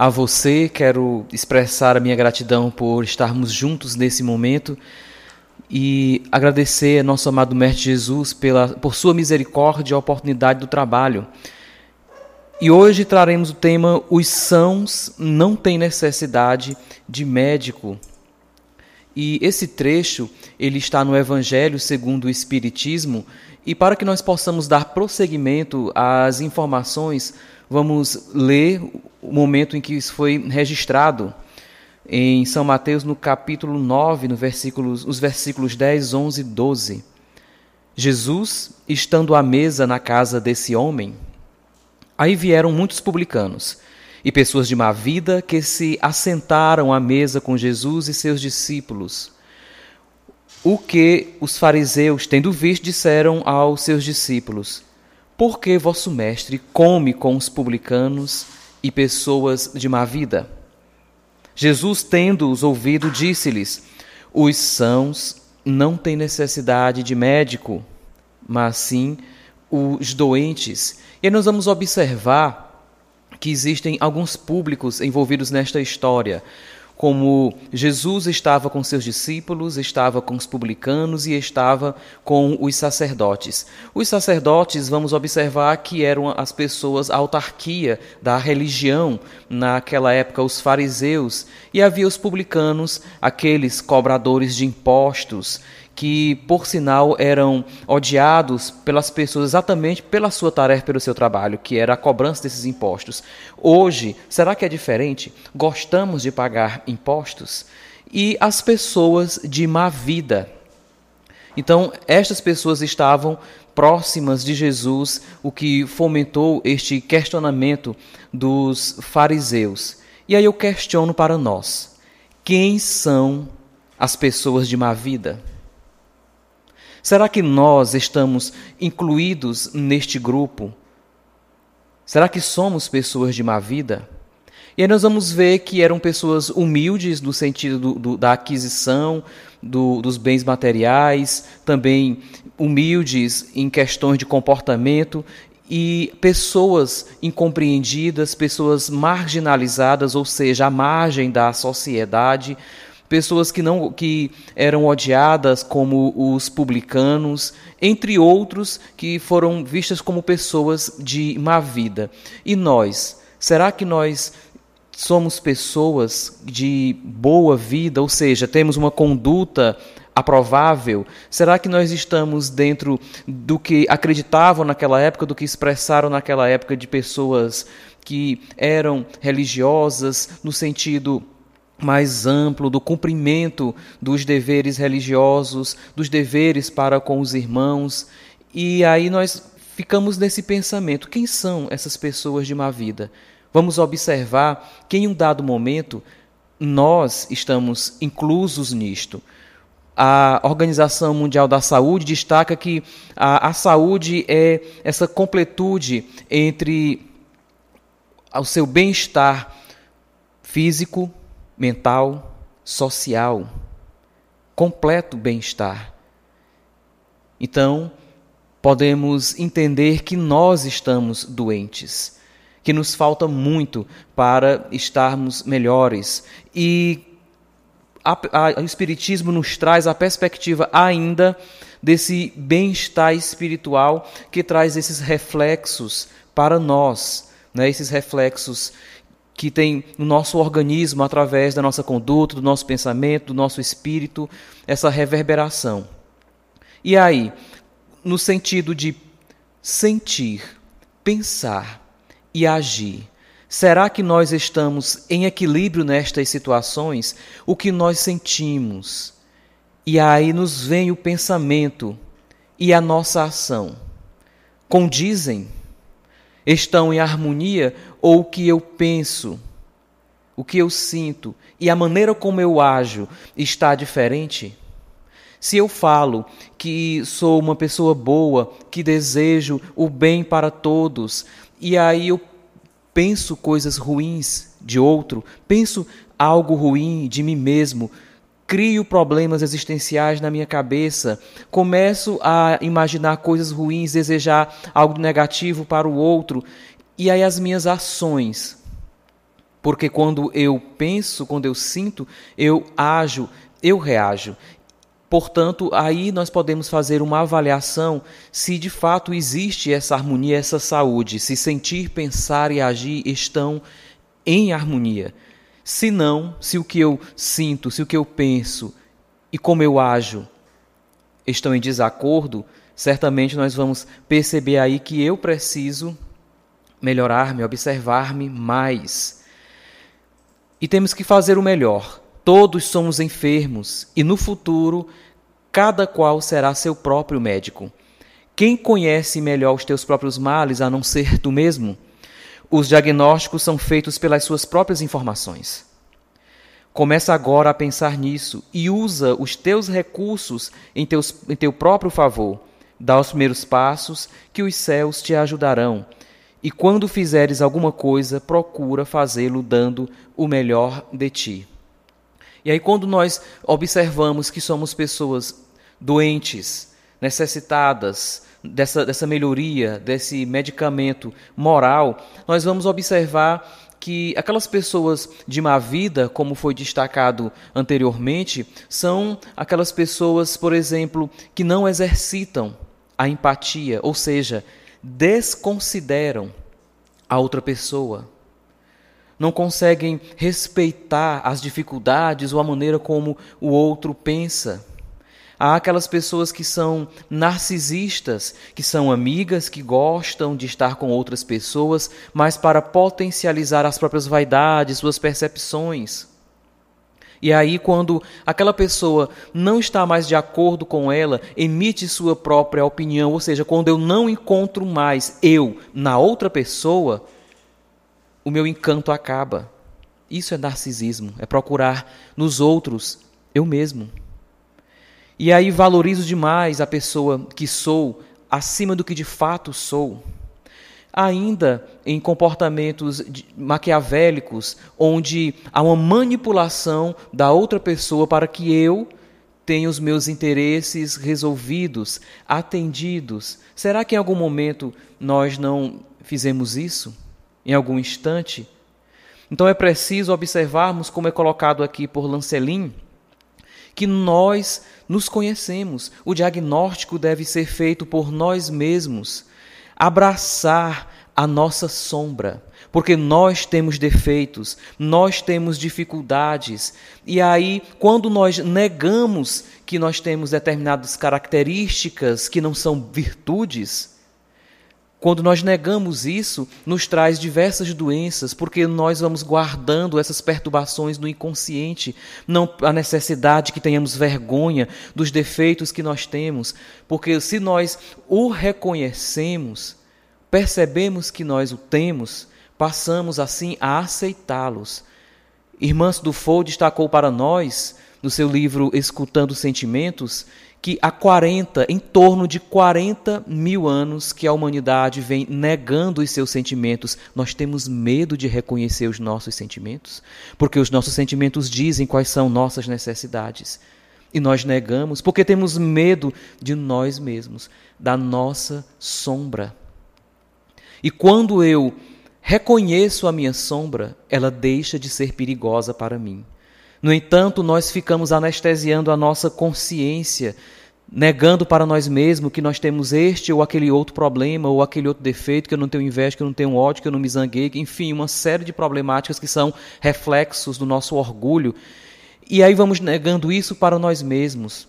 a você, quero expressar a minha gratidão por estarmos juntos nesse momento e agradecer a nosso amado Mestre Jesus pela, por sua misericórdia e a oportunidade do trabalho. E hoje traremos o tema Os sãos não têm necessidade de médico. E esse trecho, ele está no Evangelho segundo o Espiritismo, e para que nós possamos dar prosseguimento às informações, vamos ler o momento em que isso foi registrado em São Mateus, no capítulo 9, no versículos, os versículos 10, 11 e 12. Jesus, estando à mesa na casa desse homem, aí vieram muitos publicanos e pessoas de má vida que se assentaram à mesa com Jesus e seus discípulos. O que os fariseus, tendo visto, disseram aos seus discípulos: Por que vosso mestre come com os publicanos e pessoas de má vida? Jesus, tendo-os ouvido, disse-lhes: Os sãos não têm necessidade de médico, mas sim os doentes. E aí nós vamos observar que existem alguns públicos envolvidos nesta história como Jesus estava com seus discípulos, estava com os publicanos e estava com os sacerdotes. Os sacerdotes, vamos observar que eram as pessoas, a autarquia da religião. Naquela época, os fariseus, e havia os publicanos, aqueles cobradores de impostos que, por sinal, eram odiados pelas pessoas exatamente pela sua tarefa, pelo seu trabalho, que era a cobrança desses impostos. Hoje, será que é diferente? Gostamos de pagar impostos? E as pessoas de má vida. Então, estas pessoas estavam próximas de Jesus, o que fomentou este questionamento dos fariseus. E aí eu questiono para nós: quem são as pessoas de má vida? Será que nós estamos incluídos neste grupo? Será que somos pessoas de má vida? E aí nós vamos ver que eram pessoas humildes no sentido do, do, da aquisição do, dos bens materiais, também humildes em questões de comportamento e pessoas incompreendidas, pessoas marginalizadas, ou seja, à margem da sociedade, pessoas que não que eram odiadas como os publicanos, entre outros que foram vistas como pessoas de má vida. E nós, será que nós somos pessoas de boa vida, ou seja, temos uma conduta aprovável? Será que nós estamos dentro do que acreditavam naquela época, do que expressaram naquela época de pessoas que eram religiosas no sentido mais amplo do cumprimento dos deveres religiosos, dos deveres para com os irmãos. E aí nós ficamos nesse pensamento: quem são essas pessoas de má vida? Vamos observar que em um dado momento nós estamos inclusos nisto. A Organização Mundial da Saúde destaca que a, a saúde é essa completude entre o seu bem-estar físico, mental, social, completo bem-estar. Então, podemos entender que nós estamos doentes, que nos falta muito para estarmos melhores. E a, a, o Espiritismo nos traz a perspectiva ainda desse bem-estar espiritual que traz esses reflexos para nós, né? esses reflexos que tem no nosso organismo, através da nossa conduta, do nosso pensamento, do nosso espírito, essa reverberação. E aí, no sentido de sentir, pensar e agir, será que nós estamos em equilíbrio nestas situações? O que nós sentimos? E aí nos vem o pensamento e a nossa ação. Condizem? Estão em harmonia ou o que eu penso, o que eu sinto e a maneira como eu ajo está diferente? Se eu falo que sou uma pessoa boa, que desejo o bem para todos, e aí eu penso coisas ruins de outro, penso algo ruim de mim mesmo, crio problemas existenciais na minha cabeça, começo a imaginar coisas ruins, desejar algo negativo para o outro, e aí as minhas ações Porque quando eu penso, quando eu sinto, eu ajo, eu reajo. Portanto, aí nós podemos fazer uma avaliação se de fato existe essa harmonia, essa saúde, se sentir, pensar e agir estão em harmonia. Se não, se o que eu sinto, se o que eu penso e como eu ajo estão em desacordo, certamente nós vamos perceber aí que eu preciso melhorar-me, observar-me mais. E temos que fazer o melhor Todos somos enfermos e no futuro cada qual será seu próprio médico. Quem conhece melhor os teus próprios males a não ser tu mesmo? Os diagnósticos são feitos pelas suas próprias informações. Começa agora a pensar nisso e usa os teus recursos em, teus, em teu próprio favor. Dá os primeiros passos, que os céus te ajudarão. E quando fizeres alguma coisa, procura fazê-lo dando o melhor de ti. E aí, quando nós observamos que somos pessoas doentes, necessitadas dessa, dessa melhoria, desse medicamento moral, nós vamos observar que aquelas pessoas de má vida, como foi destacado anteriormente, são aquelas pessoas, por exemplo, que não exercitam a empatia, ou seja, desconsideram a outra pessoa não conseguem respeitar as dificuldades ou a maneira como o outro pensa. Há aquelas pessoas que são narcisistas, que são amigas, que gostam de estar com outras pessoas, mas para potencializar as próprias vaidades, suas percepções. E aí, quando aquela pessoa não está mais de acordo com ela, emite sua própria opinião, ou seja, quando eu não encontro mais eu na outra pessoa, o meu encanto acaba. Isso é narcisismo, é procurar nos outros eu mesmo. E aí valorizo demais a pessoa que sou acima do que de fato sou. Ainda em comportamentos maquiavélicos, onde há uma manipulação da outra pessoa para que eu tenha os meus interesses resolvidos, atendidos. Será que em algum momento nós não fizemos isso? em algum instante. Então é preciso observarmos, como é colocado aqui por Lancelin, que nós nos conhecemos. O diagnóstico deve ser feito por nós mesmos. Abraçar a nossa sombra, porque nós temos defeitos, nós temos dificuldades. E aí, quando nós negamos que nós temos determinadas características que não são virtudes, quando nós negamos isso, nos traz diversas doenças, porque nós vamos guardando essas perturbações no inconsciente, não a necessidade que tenhamos vergonha dos defeitos que nós temos, porque se nós o reconhecemos, percebemos que nós o temos, passamos assim a aceitá-los. Irmã Dufaux destacou para nós, no seu livro Escutando Sentimentos, que há 40, em torno de 40 mil anos que a humanidade vem negando os seus sentimentos. Nós temos medo de reconhecer os nossos sentimentos, porque os nossos sentimentos dizem quais são nossas necessidades. E nós negamos porque temos medo de nós mesmos, da nossa sombra. E quando eu reconheço a minha sombra, ela deixa de ser perigosa para mim. No entanto, nós ficamos anestesiando a nossa consciência, negando para nós mesmos que nós temos este ou aquele outro problema, ou aquele outro defeito, que eu não tenho inveja, que eu não tenho ódio, que eu não me zanguei, enfim, uma série de problemáticas que são reflexos do nosso orgulho. E aí vamos negando isso para nós mesmos.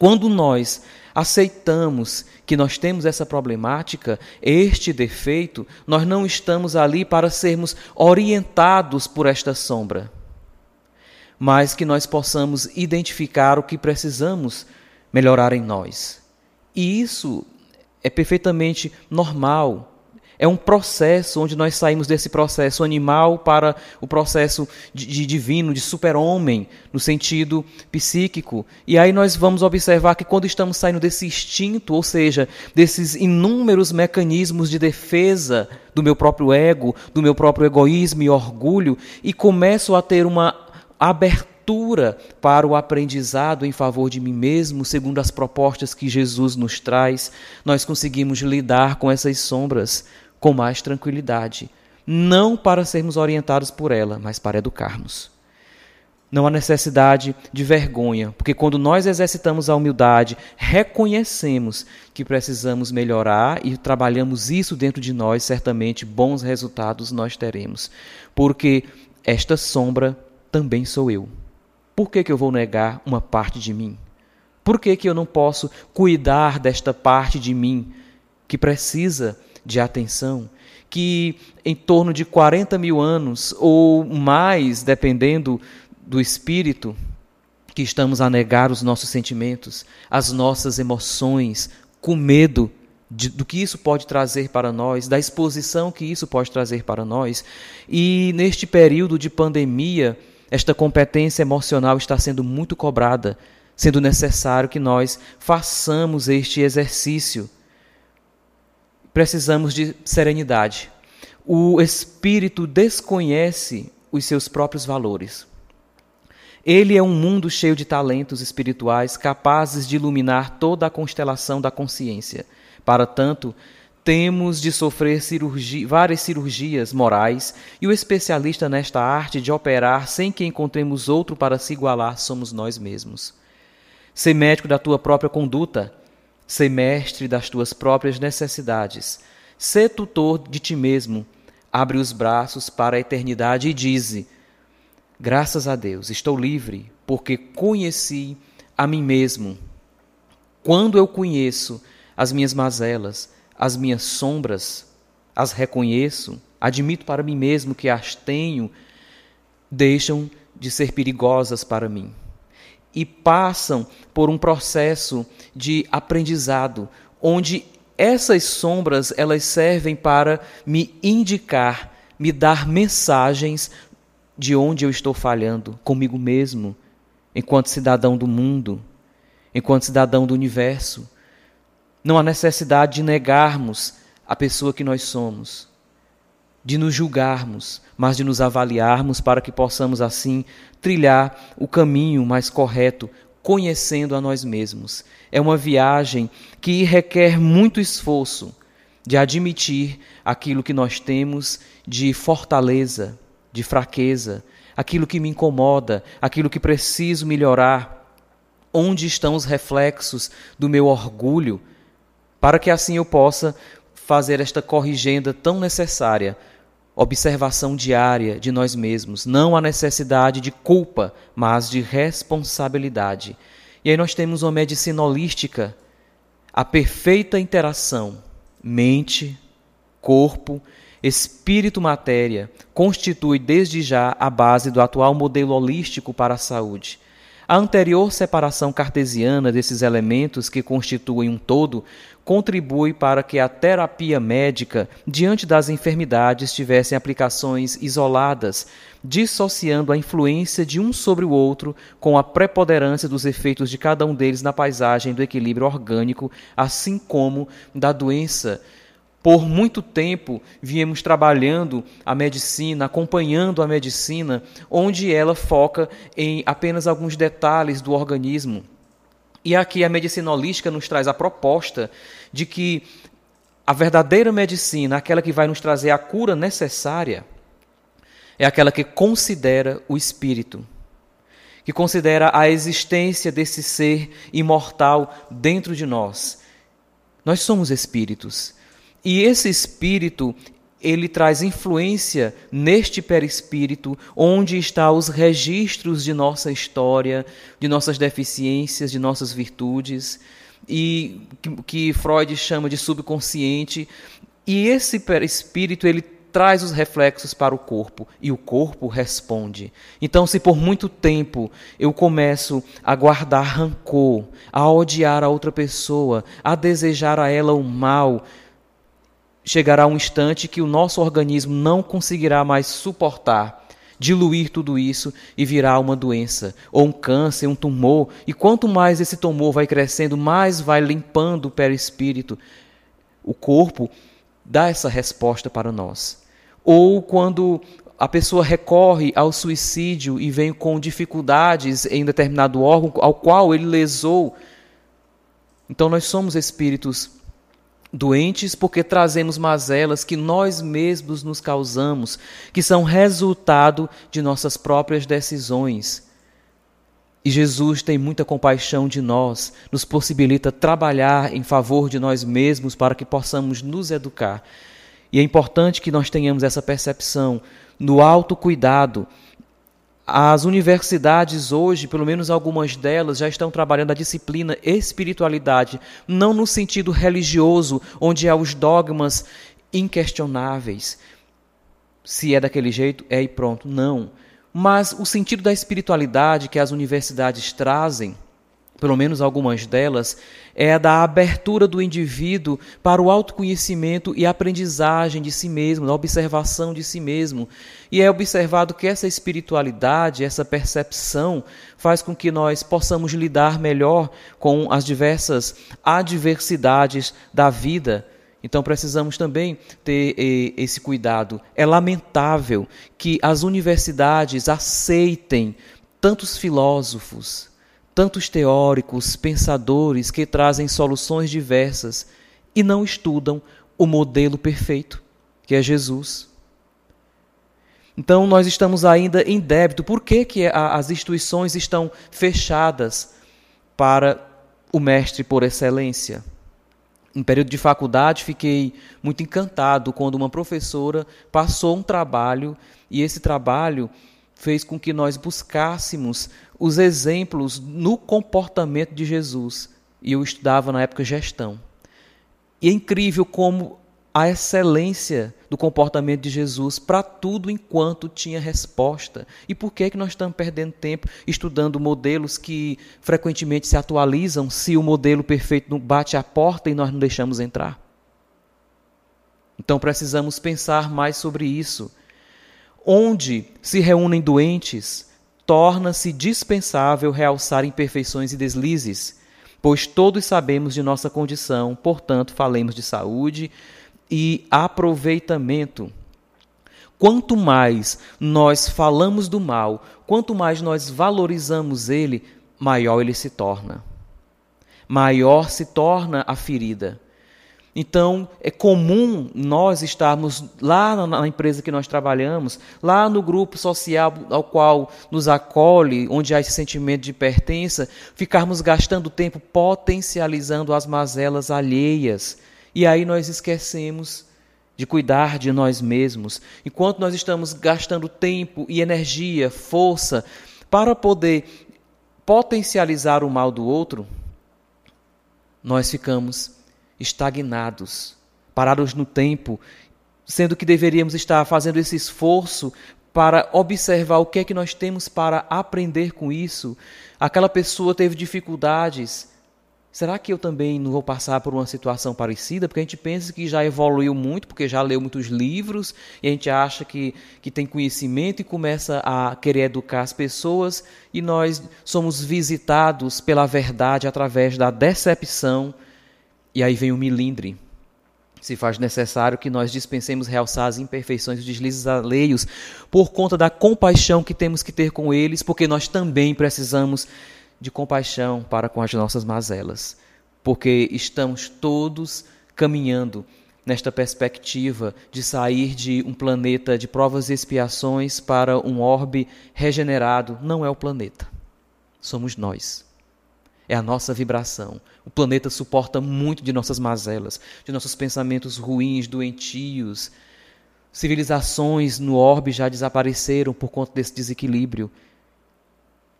Quando nós aceitamos que nós temos essa problemática, este defeito, nós não estamos ali para sermos orientados por esta sombra mas que nós possamos identificar o que precisamos melhorar em nós. E isso é perfeitamente normal. É um processo onde nós saímos desse processo animal para o processo de, de divino, de super-homem, no sentido psíquico. E aí nós vamos observar que quando estamos saindo desse instinto, ou seja, desses inúmeros mecanismos de defesa do meu próprio ego, do meu próprio egoísmo e orgulho, e começo a ter uma abertura para o aprendizado em favor de mim mesmo, segundo as propostas que Jesus nos traz, nós conseguimos lidar com essas sombras com mais tranquilidade. não para sermos orientados por ela, mas para educarmos. Não há necessidade de vergonha, porque quando nós exercitamos a humildade, reconhecemos que precisamos melhorar e trabalhamos isso dentro de nós, certamente bons resultados nós teremos. Porque esta sombra também sou eu. Por que, que eu vou negar uma parte de mim? Por que, que eu não posso cuidar desta parte de mim que precisa de atenção? Que em torno de 40 mil anos ou mais, dependendo do espírito, que estamos a negar os nossos sentimentos, as nossas emoções, com medo de, do que isso pode trazer para nós, da exposição que isso pode trazer para nós. E neste período de pandemia, esta competência emocional está sendo muito cobrada, sendo necessário que nós façamos este exercício. Precisamos de serenidade. O espírito desconhece os seus próprios valores. Ele é um mundo cheio de talentos espirituais capazes de iluminar toda a constelação da consciência. Para tanto, temos de sofrer várias cirurgias morais e o especialista nesta arte de operar sem que encontremos outro para se igualar somos nós mesmos. Ser médico da tua própria conduta, ser mestre das tuas próprias necessidades, ser tutor de ti mesmo, abre os braços para a eternidade e dize: Graças a Deus, estou livre porque conheci a mim mesmo. Quando eu conheço as minhas mazelas, as minhas sombras, as reconheço, admito para mim mesmo que as tenho, deixam de ser perigosas para mim e passam por um processo de aprendizado onde essas sombras elas servem para me indicar, me dar mensagens de onde eu estou falhando comigo mesmo, enquanto cidadão do mundo, enquanto cidadão do universo. Não há necessidade de negarmos a pessoa que nós somos, de nos julgarmos, mas de nos avaliarmos para que possamos assim trilhar o caminho mais correto, conhecendo a nós mesmos. É uma viagem que requer muito esforço de admitir aquilo que nós temos de fortaleza, de fraqueza, aquilo que me incomoda, aquilo que preciso melhorar. Onde estão os reflexos do meu orgulho, para que assim eu possa fazer esta corrigenda tão necessária, observação diária de nós mesmos. Não a necessidade de culpa, mas de responsabilidade. E aí nós temos uma medicina holística, a perfeita interação mente, corpo espírito-matéria constitui desde já a base do atual modelo holístico para a saúde. A anterior separação cartesiana desses elementos que constituem um todo contribui para que a terapia médica, diante das enfermidades, tivesse aplicações isoladas, dissociando a influência de um sobre o outro com a preponderância dos efeitos de cada um deles na paisagem do equilíbrio orgânico, assim como da doença por muito tempo viemos trabalhando a medicina, acompanhando a medicina, onde ela foca em apenas alguns detalhes do organismo. E aqui a medicina holística nos traz a proposta de que a verdadeira medicina, aquela que vai nos trazer a cura necessária, é aquela que considera o espírito, que considera a existência desse ser imortal dentro de nós. Nós somos espíritos e esse espírito, ele traz influência neste perispírito, onde está os registros de nossa história, de nossas deficiências, de nossas virtudes, e que, que Freud chama de subconsciente. E esse perispírito, ele traz os reflexos para o corpo e o corpo responde. Então, se por muito tempo eu começo a guardar rancor, a odiar a outra pessoa, a desejar a ela o mal, chegará um instante que o nosso organismo não conseguirá mais suportar, diluir tudo isso e virá uma doença, ou um câncer, um tumor, e quanto mais esse tumor vai crescendo, mais vai limpando o perispírito. O corpo dá essa resposta para nós. Ou quando a pessoa recorre ao suicídio e vem com dificuldades em determinado órgão ao qual ele lesou. Então nós somos espíritos doentes porque trazemos mazelas que nós mesmos nos causamos, que são resultado de nossas próprias decisões. E Jesus tem muita compaixão de nós, nos possibilita trabalhar em favor de nós mesmos para que possamos nos educar. E é importante que nós tenhamos essa percepção no autocuidado. As universidades hoje, pelo menos algumas delas, já estão trabalhando a disciplina espiritualidade, não no sentido religioso, onde há os dogmas inquestionáveis. Se é daquele jeito, é e pronto. Não mas o sentido da espiritualidade que as universidades trazem, pelo menos algumas delas, é a da abertura do indivíduo para o autoconhecimento e aprendizagem de si mesmo, da observação de si mesmo. E é observado que essa espiritualidade, essa percepção, faz com que nós possamos lidar melhor com as diversas adversidades da vida então precisamos também ter esse cuidado. É lamentável que as universidades aceitem tantos filósofos, tantos teóricos, pensadores que trazem soluções diversas e não estudam o modelo perfeito, que é Jesus. Então nós estamos ainda em débito. Por que, que as instituições estão fechadas para o mestre por excelência? Em período de faculdade, fiquei muito encantado quando uma professora passou um trabalho e esse trabalho fez com que nós buscássemos os exemplos no comportamento de Jesus. E eu estudava na época gestão. E é incrível como a excelência do comportamento de Jesus para tudo enquanto tinha resposta. E por que, que nós estamos perdendo tempo estudando modelos que frequentemente se atualizam se o modelo perfeito bate a porta e nós não deixamos entrar? Então precisamos pensar mais sobre isso. Onde se reúnem doentes, torna-se dispensável realçar imperfeições e deslizes, pois todos sabemos de nossa condição, portanto, falemos de saúde, e aproveitamento. Quanto mais nós falamos do mal, quanto mais nós valorizamos ele, maior ele se torna. Maior se torna a ferida. Então, é comum nós estarmos lá na empresa que nós trabalhamos, lá no grupo social ao qual nos acolhe, onde há esse sentimento de pertença, ficarmos gastando tempo potencializando as mazelas alheias e aí nós esquecemos de cuidar de nós mesmos. Enquanto nós estamos gastando tempo e energia, força para poder potencializar o mal do outro, nós ficamos estagnados, parados no tempo, sendo que deveríamos estar fazendo esse esforço para observar o que é que nós temos para aprender com isso. Aquela pessoa teve dificuldades, Será que eu também não vou passar por uma situação parecida? Porque a gente pensa que já evoluiu muito, porque já leu muitos livros, e a gente acha que, que tem conhecimento e começa a querer educar as pessoas, e nós somos visitados pela verdade através da decepção, e aí vem o milindre. Se faz necessário que nós dispensemos realçar as imperfeições e deslizes alheios por conta da compaixão que temos que ter com eles, porque nós também precisamos de compaixão para com as nossas mazelas, porque estamos todos caminhando nesta perspectiva de sair de um planeta de provas e expiações para um orbe regenerado. Não é o planeta, somos nós. É a nossa vibração. O planeta suporta muito de nossas mazelas, de nossos pensamentos ruins, doentios. Civilizações no orbe já desapareceram por conta desse desequilíbrio.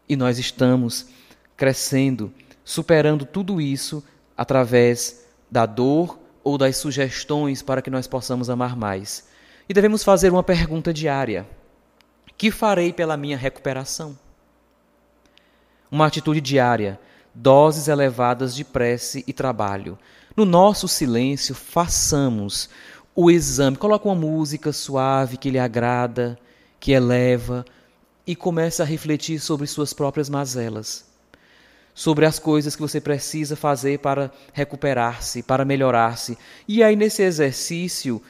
E nós estamos crescendo, superando tudo isso através da dor ou das sugestões para que nós possamos amar mais. E devemos fazer uma pergunta diária: Que farei pela minha recuperação? Uma atitude diária, doses elevadas de prece e trabalho. No nosso silêncio, façamos o exame. Coloque uma música suave que lhe agrada, que eleva, e comece a refletir sobre suas próprias mazelas sobre as coisas que você precisa fazer para recuperar-se, para melhorar-se. E aí, nesse exercício,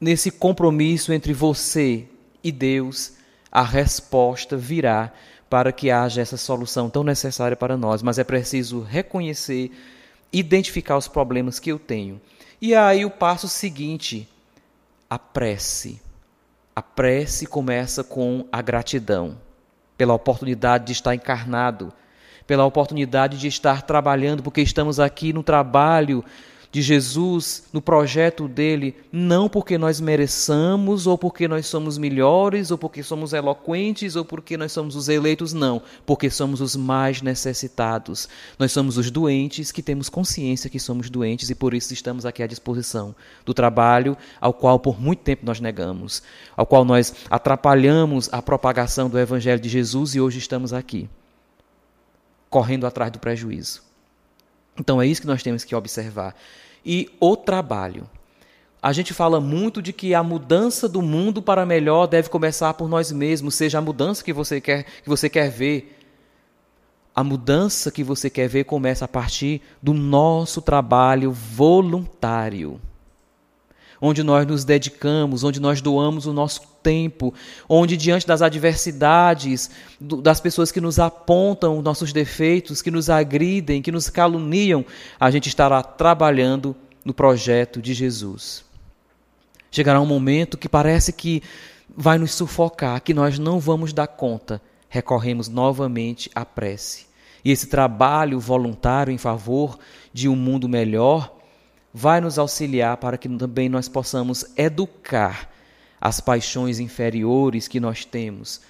nesse compromisso entre você e Deus, a resposta virá para que haja essa solução tão necessária para nós. Mas é preciso reconhecer, identificar os problemas que eu tenho E aí o passo seguinte, a prece. A prece começa com a gratidão pela oportunidade de estar encarnado, pela oportunidade de estar trabalhando, porque estamos aqui no trabalho de Jesus, no projeto dele, não porque nós mereçamos, ou porque nós somos melhores, ou porque somos eloquentes, ou porque nós somos os eleitos, não, porque somos os mais necessitados. Nós somos os doentes que temos consciência que somos doentes e por isso estamos aqui à disposição do trabalho ao qual por muito tempo nós negamos, ao qual nós atrapalhamos a propagação do Evangelho de Jesus e hoje estamos aqui, correndo atrás do prejuízo. Então é isso que nós temos que observar. E o trabalho. A gente fala muito de que a mudança do mundo para melhor deve começar por nós mesmos, seja a mudança que você quer, que você quer ver. A mudança que você quer ver começa a partir do nosso trabalho voluntário onde nós nos dedicamos, onde nós doamos o nosso tempo, onde diante das adversidades, das pessoas que nos apontam nossos defeitos, que nos agridem, que nos caluniam, a gente estará trabalhando no projeto de Jesus. Chegará um momento que parece que vai nos sufocar, que nós não vamos dar conta. Recorremos novamente à prece. E esse trabalho voluntário em favor de um mundo melhor vai nos auxiliar para que também nós possamos educar as paixões inferiores que nós temos,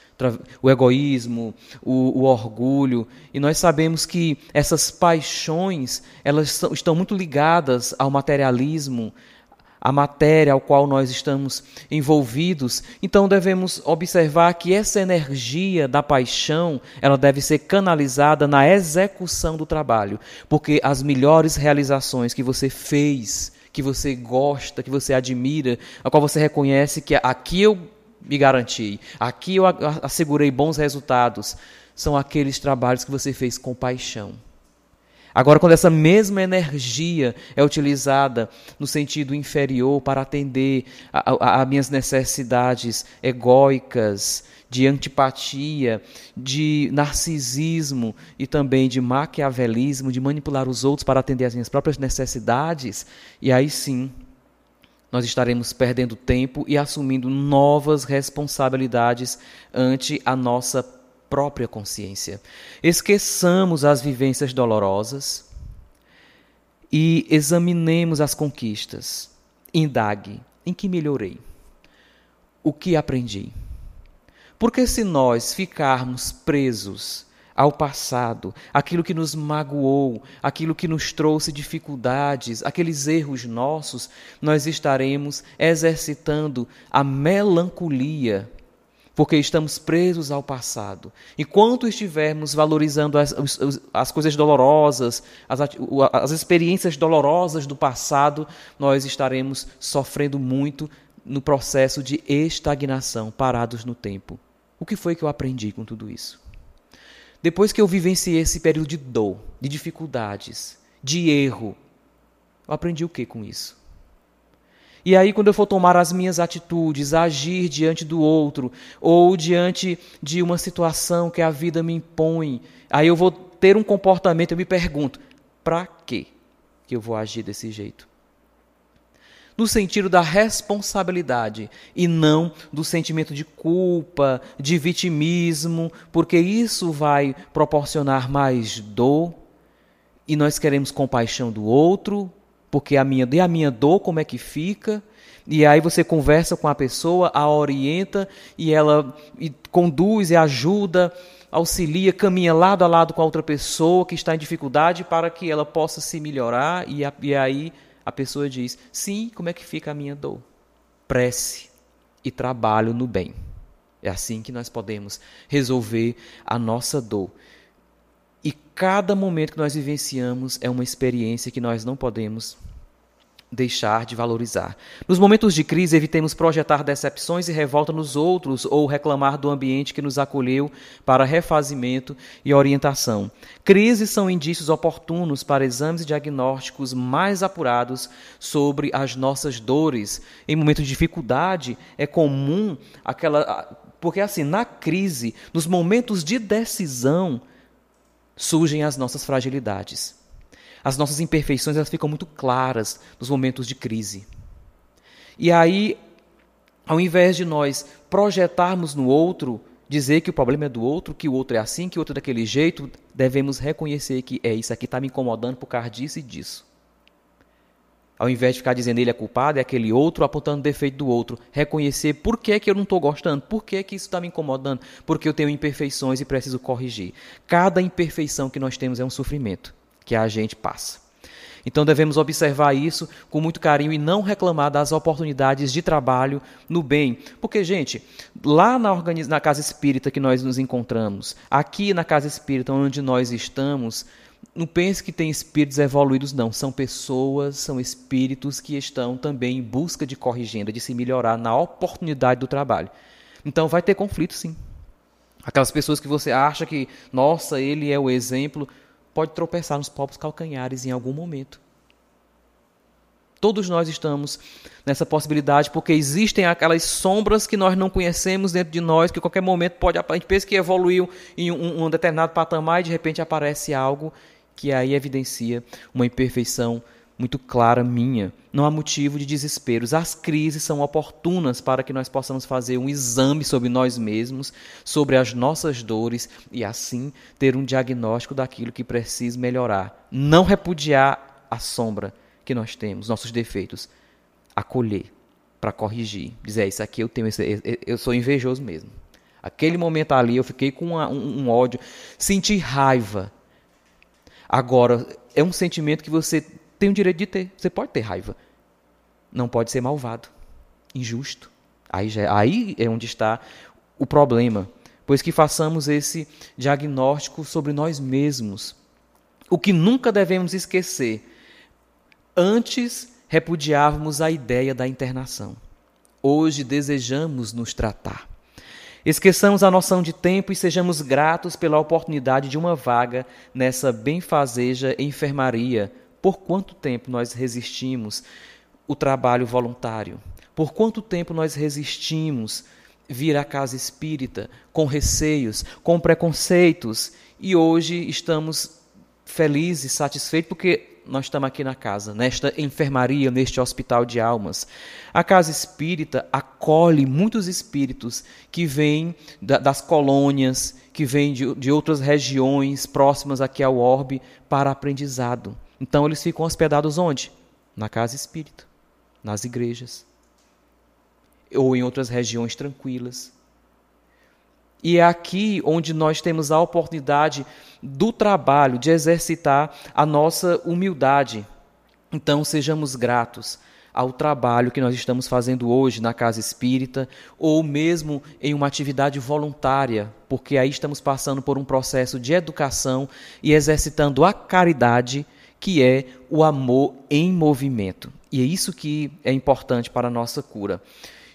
o egoísmo, o, o, orgulho, e nós sabemos que essas paixões elas estão muito ligadas ao materialismo, a matéria ao qual nós estamos envolvidos. Então devemos observar que essa energia da paixão, ela deve ser canalizada na execução do trabalho, porque as melhores realizações que você fez, que você gosta, que você admira, a qual você reconhece que aqui eu me garanti, aqui eu assegurei bons resultados, são aqueles trabalhos que você fez com paixão. Agora, quando essa mesma energia é utilizada no sentido inferior para atender a, minhas necessidades egóicas, de antipatia, de narcisismo e também de maquiavelismo, de manipular os outros para atender às minhas próprias necessidades, e aí sim nós estaremos perdendo tempo e assumindo novas responsabilidades ante a nossa própria consciência. Esqueçamos as vivências dolorosas e examinemos as conquistas. Indague: em que melhorei? O que aprendi? Porque se nós ficarmos presos ao passado, aquilo que nos magoou, aquilo que nos trouxe dificuldades, aqueles erros nossos, nós estaremos exercitando a melancolia porque estamos presos ao passado. Enquanto estivermos valorizando as, as, as coisas dolorosas, as, as experiências dolorosas do passado, nós estaremos sofrendo muito no processo de estagnação, parados no tempo. O que foi que eu aprendi com tudo isso? Depois que eu vivenciei esse período de dor, de dificuldades, de erro, eu aprendi o que com isso? E aí, quando eu for tomar as minhas atitudes, agir diante do outro, ou diante de uma situação que a vida me impõe, aí eu vou ter um comportamento, eu me pergunto: para que eu vou agir desse jeito? No sentido da responsabilidade e não do sentimento de culpa, de vitimismo, porque isso vai proporcionar mais dor e nós queremos compaixão do outro, porque a minha, e a minha dor como é que fica? E aí você conversa com a pessoa, a orienta e ela e conduz e ajuda, auxilia, caminha lado a lado com a outra pessoa que está em dificuldade para que ela possa se melhorar e, a, e aí a pessoa diz: "Sim, como é que fica a minha dor?" Prece e trabalho no bem. É assim que nós podemos resolver a nossa dor. E cada momento que nós vivenciamos é uma experiência que nós não podemos deixar de valorizar. Nos momentos de crise, evitemos projetar decepções e revolta nos outros ou reclamar do ambiente que nos acolheu para refazimento e orientação. Crises são indícios oportunos para exames e diagnósticos mais apurados sobre as nossas dores. Em momentos de dificuldade, é comum aquela. Porque, assim, na crise, nos momentos de decisão, surgem as nossas fragilidades. As nossas imperfeições elas ficam muito claras nos momentos de crise. E aí, ao invés de nós projetarmos no outro, dizer que o problema é do outro, que o outro é assim, que o outro é daquele jeito, devemos reconhecer que é isso aqui está me incomodando por causa disso e disso. Ao invés de ficar dizendo ele é culpado, é aquele outro apontando o defeito do outro. Reconhecer por que, que eu não estou gostando, por que, que isso está me incomodando, porque eu tenho imperfeições e preciso corrigir. Cada imperfeição que nós temos é um sofrimento que a gente passa. Então devemos observar isso com muito carinho e não reclamar das oportunidades de trabalho no bem. Porque, gente, lá na, na casa espírita que nós nos encontramos, aqui na casa espírita onde nós estamos, não pense que tem espíritos evoluídos, não. São pessoas, são espíritos que estão também em busca de corrigenda, de se melhorar na oportunidade do trabalho. Então vai ter conflito, sim. Aquelas pessoas que você acha que, nossa, ele é o exemplo, pode tropeçar nos próprios calcanhares em algum momento. Todos nós estamos nessa possibilidade, porque existem aquelas sombras que nós não conhecemos dentro de nós, que a qualquer momento pode. A gente pensa que evoluiu em um, um determinado patamar e de repente aparece algo que aí evidencia uma imperfeição muito clara minha. Não há motivo de desesperos. As crises são oportunas para que nós possamos fazer um exame sobre nós mesmos, sobre as nossas dores e assim ter um diagnóstico daquilo que precisa melhorar. Não repudiar a sombra que nós temos, nossos defeitos, acolher para corrigir. Dizer, é, isso aqui eu tenho, eu sou invejoso mesmo. Aquele momento ali eu fiquei com uma, um, um ódio, senti raiva Agora, é um sentimento que você tem o direito de ter. Você pode ter raiva. Não pode ser malvado, injusto. Aí, já, aí é onde está o problema. Pois que façamos esse diagnóstico sobre nós mesmos. O que nunca devemos esquecer. Antes repudiávamos a ideia da internação. Hoje desejamos nos tratar. Esqueçamos a noção de tempo e sejamos gratos pela oportunidade de uma vaga nessa benfazeja enfermaria. Por quanto tempo nós resistimos o trabalho voluntário? Por quanto tempo nós resistimos vir à casa espírita com receios, com preconceitos e hoje estamos felizes, satisfeitos porque nós estamos aqui na casa, nesta enfermaria, neste hospital de almas. A casa espírita acolhe muitos espíritos que vêm das colônias, que vêm de, de outras regiões próximas aqui ao orbe para aprendizado. Então eles ficam hospedados onde? Na casa espírita, nas igrejas, ou em outras regiões tranquilas. E é aqui onde nós temos a oportunidade do trabalho, de exercitar a nossa humildade. Então, sejamos gratos ao trabalho que nós estamos fazendo hoje na casa espírita, ou mesmo em uma atividade voluntária, porque aí estamos passando por um processo de educação e exercitando a caridade, que é o amor em movimento. E é isso que é importante para a nossa cura.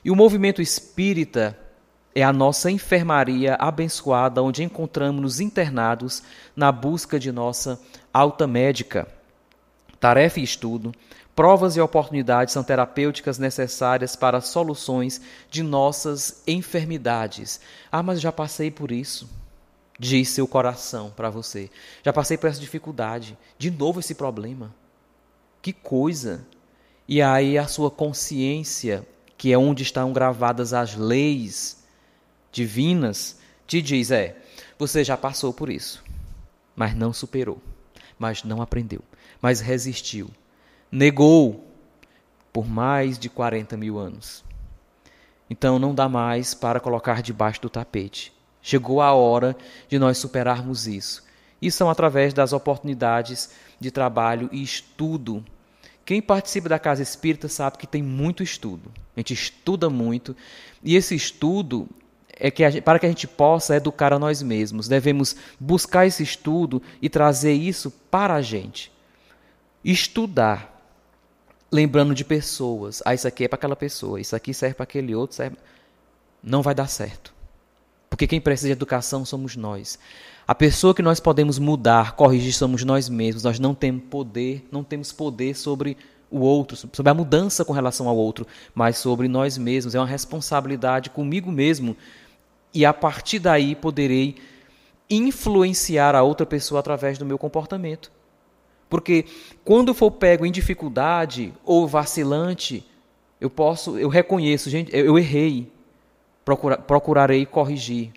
E o movimento espírita é a nossa enfermaria abençoada, onde encontramos-nos internados na busca de nossa alta médica. Tarefa e estudo, provas e oportunidades são terapêuticas necessárias para soluções de nossas enfermidades. Ah, mas já passei por isso. Diz seu coração para você. Já passei por essa dificuldade. De novo esse problema. Que coisa! E aí a sua consciência, que é onde estão gravadas as leis divinas, te diz: é, você já passou por isso, mas não superou, mas não aprendeu, mas resistiu, negou por mais de 40 mil anos. Então não dá mais para colocar debaixo do tapete. Chegou a hora de nós superarmos isso. E são através das oportunidades de trabalho e estudo. Quem participa da casa espírita sabe que tem muito estudo. A gente estuda muito. E esse estudo é que para que a gente possa educar a nós mesmos, devemos buscar esse estudo e trazer isso para a gente. Estudar, lembrando de pessoas. Ah, isso aqui é para aquela pessoa, isso aqui serve para aquele outro. Serve... Não vai dar certo. Porque quem precisa de educação somos nós. A pessoa que nós podemos mudar, corrigir, somos nós mesmos. Nós não temos poder, não temos poder sobre o outro, sobre a mudança com relação ao outro, mas sobre nós mesmos. É uma responsabilidade comigo mesmo e a partir daí poderei influenciar a outra pessoa através do meu comportamento. Porque quando for pego em dificuldade ou vacilante, eu posso, eu reconheço, gente, eu errei. Procura, procurarei corrigir.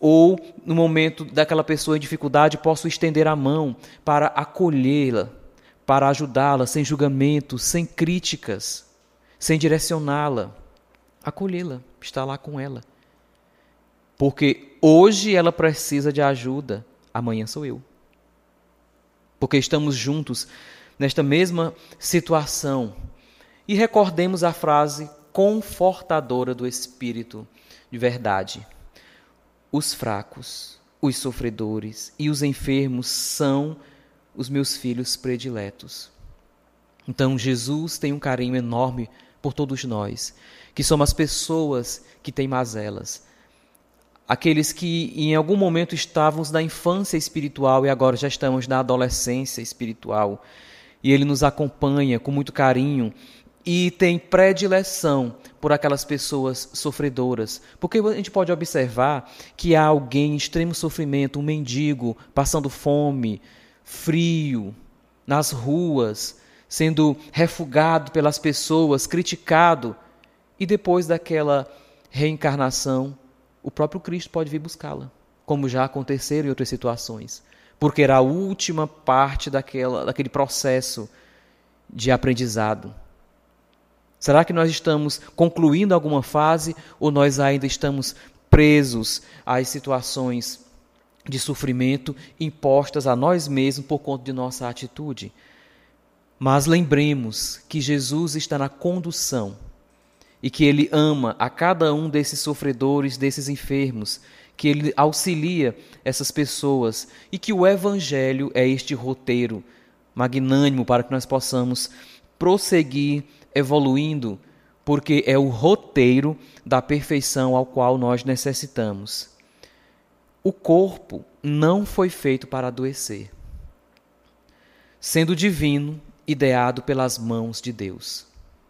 Ou no momento daquela pessoa em dificuldade, posso estender a mão para acolhê-la, para ajudá-la sem julgamento, sem críticas, sem direcioná-la. Acolhê-la, estar lá com ela. Porque hoje ela precisa de ajuda, amanhã sou eu. Porque estamos juntos nesta mesma situação. E recordemos a frase confortadora do Espírito de verdade. Os fracos, os sofredores e os enfermos são os meus filhos prediletos. Então, Jesus tem um carinho enorme por todos nós, que somos as pessoas que têm mazelas, aqueles que em algum momento estávamos na infância espiritual e agora já estamos na adolescência espiritual. E Ele nos acompanha com muito carinho e tem predileção por aquelas pessoas sofredoras. Porque a gente pode observar que há alguém em extremo sofrimento, um mendigo, passando fome, frio, nas ruas, sendo refugado pelas pessoas, criticado, e depois daquela reencarnação, o próprio Cristo pode vir buscá-la, como já aconteceram em outras situações, porque era a última parte daquela, daquele processo de aprendizado. Será que nós estamos concluindo alguma fase ou nós ainda estamos presos às situações de sofrimento impostas a nós mesmos por conta de nossa atitude? Mas lembremos que Jesus está na condução e que Ele ama a cada um desses sofredores, desses enfermos, que Ele auxilia essas pessoas e que o Evangelho é este roteiro magnânimo para que nós possamos prosseguir evoluindo, porque é o roteiro da perfeição ao qual nós necessitamos. O corpo não foi feito para adoecer, sendo divino, ideado pelas mãos de Deus.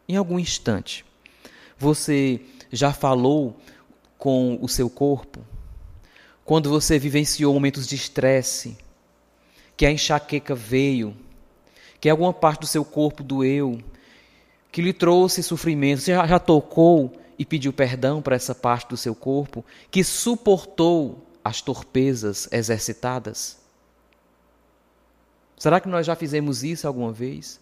Em algum instante, você já falou com o seu corpo? Quando você vivenciou momentos de estresse, que a enxaqueca veio, que alguma parte do seu corpo doeu, que lhe trouxe sofrimento, você já, já tocou e pediu perdão para essa parte do seu corpo que suportou as torpezas exercitadas? Será que nós já fizemos isso alguma vez?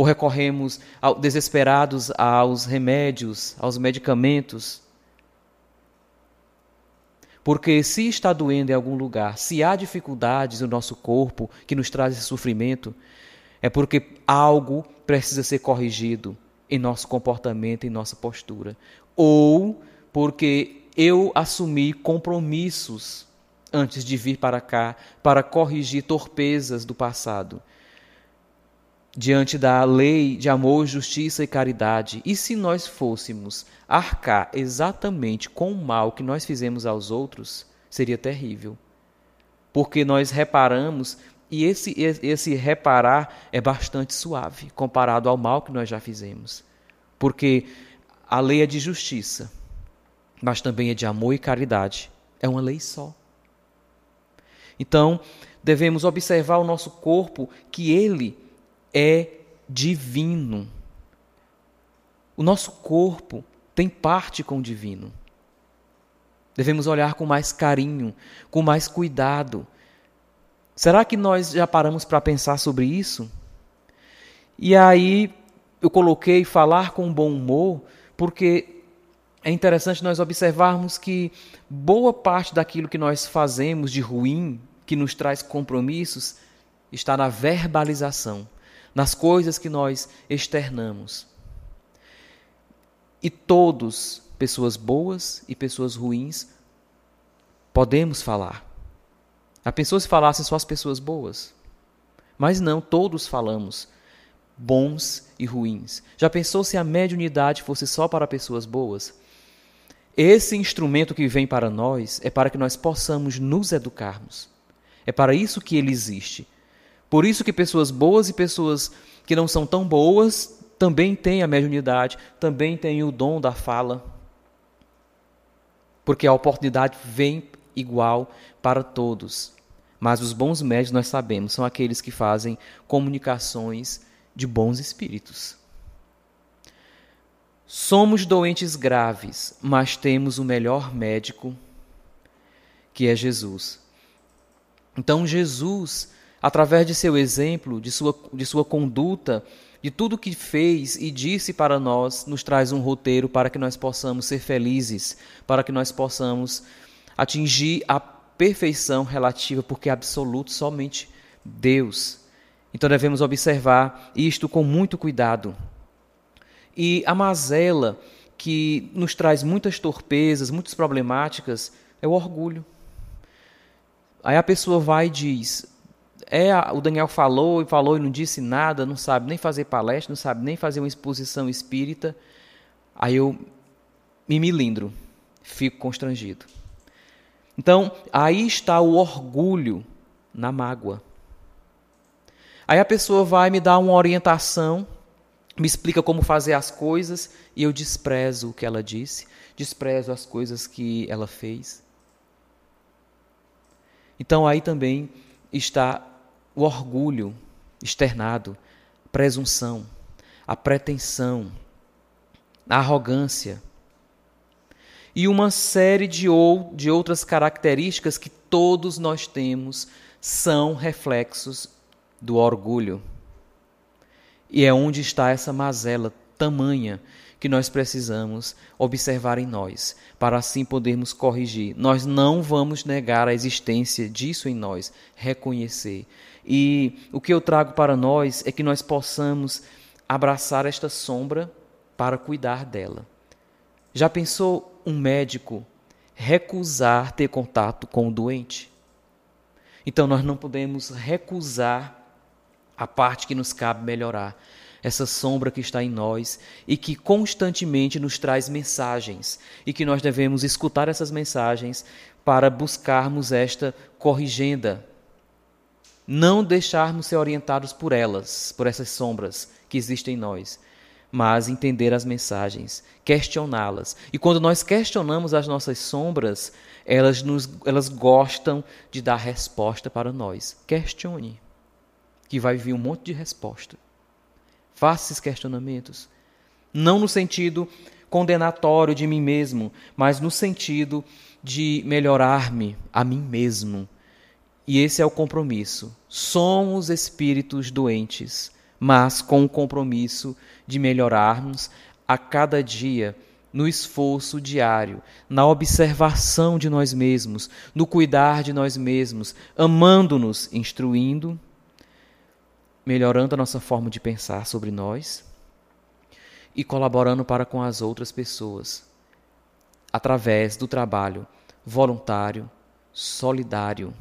Ou recorremos ao, desesperados aos remédios, aos medicamentos? Porque se está doendo em algum lugar, se há dificuldades no nosso corpo que nos traz esse sofrimento, é porque algo precisa ser corrigido em nosso comportamento, em nossa postura. Ou porque eu assumi compromissos antes de vir para cá para corrigir torpezas do passado. Diante da lei de amor, justiça e caridade, e se nós fôssemos arcar exatamente com o mal que nós fizemos aos outros, seria terrível. Porque nós reparamos e esse, esse reparar é bastante suave comparado ao mal que nós já fizemos. Porque a lei é de justiça, mas também é de amor e caridade. É uma lei só. Então, devemos observar o nosso corpo, que ele é divino. O nosso corpo tem parte com o divino. Devemos olhar com mais carinho, com mais cuidado Será que nós já paramos para pensar sobre isso? E aí eu coloquei falar com bom humor, porque é interessante nós observarmos que boa parte daquilo que nós fazemos de ruim, que nos traz compromissos, está na verbalização, nas coisas que nós externamos. E todos, pessoas boas e pessoas ruins, podemos falar. A pessoa se falassem só as pessoas boas. Mas não, todos falamos bons e ruins. Já pensou se a mediunidade fosse só para pessoas boas? Esse instrumento que vem para nós é para que nós possamos nos educarmos. É para isso que ele existe. Por isso que pessoas boas e pessoas que não são tão boas também têm a mediunidade, também têm o dom da fala. Porque a oportunidade vem igual para todos. Mas os bons médicos, nós sabemos, são aqueles que fazem comunicações de bons espíritos. Somos doentes graves, mas temos o melhor médico, que é Jesus. Então, Jesus, através de seu exemplo, de sua, de sua conduta, de tudo que fez e disse para nós, nos traz um roteiro para que nós possamos ser felizes, para que nós possamos atingir a perfeição relativa, porque é absoluto somente Deus. Então devemos observar isto com muito cuidado. E a mazela que nos traz muitas torpezas, muitas problemáticas, é o orgulho. Aí a pessoa vai e diz: é, o Daniel falou e falou e não disse nada, não sabe nem fazer palestra, não sabe nem fazer uma exposição espírita. Aí eu me milindro, fico constrangido. Então, aí está o orgulho na mágoa. Aí a pessoa vai me dar uma orientação, me explica como fazer as coisas e eu desprezo o que ela disse, desprezo as coisas que ela fez. Então aí também está o orgulho externado, presunção, a pretensão, a arrogância e uma série de, ou, de outras características que todos nós temos são reflexos do orgulho. E é onde está essa mazela tamanha que nós precisamos observar em nós, para assim podermos corrigir. Nós não vamos negar a existência disso em nós, reconhecer. E o que eu trago para nós é que nós possamos abraçar esta sombra para cuidar dela. Já pensou um médico recusar ter contato com o doente? Então nós não podemos recusar a parte que nos cabe melhorar, essa sombra que está em nós e que constantemente nos traz mensagens e que nós devemos escutar essas mensagens para buscarmos esta corrigenda, não deixarmos ser orientados por elas, por essas sombras que existem em nós, mas entender as mensagens, questioná-las. E quando nós questionamos as nossas sombras, elas, nos, elas gostam de dar resposta para nós. Questione, que vai vir um monte de resposta. Faça esses questionamentos. Não no sentido condenatório de mim mesmo, mas no sentido de melhorar-me a mim mesmo e esse é o compromisso. Somos espíritos doentes, mas com o compromisso de melhorarmos a cada dia no esforço diário, na observação de nós mesmos, no cuidar de nós mesmos, amando-nos, instruindo, melhorando a nossa forma de pensar sobre nós e colaborando para com as outras pessoas através do trabalho voluntário, solidário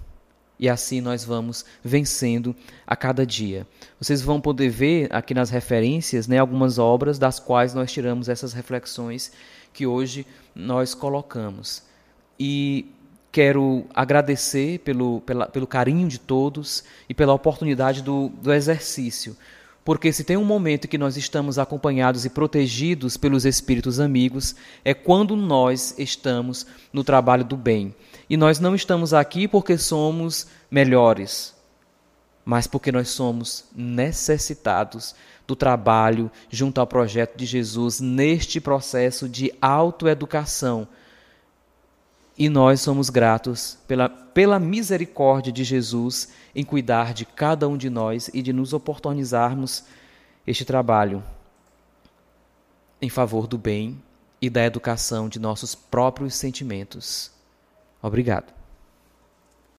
e assim nós vamos vencendo a cada dia. Vocês vão poder ver aqui nas referências né, algumas obras das quais nós tiramos essas reflexões que hoje nós colocamos. E quero agradecer pelo, pela, pelo carinho de todos e pela oportunidade do, do exercício. Porque se tem um momento que nós estamos acompanhados e protegidos pelos espíritos amigos, é quando nós estamos no trabalho do bem. E nós não estamos aqui porque somos melhores, mas porque nós somos necessitados do trabalho junto ao projeto de Jesus neste processo de autoeducação. E nós somos gratos pela, pela misericórdia de Jesus em cuidar de cada um de nós e de nos oportunizarmos este trabalho em favor do bem e da educação de nossos próprios sentimentos. Obrigado.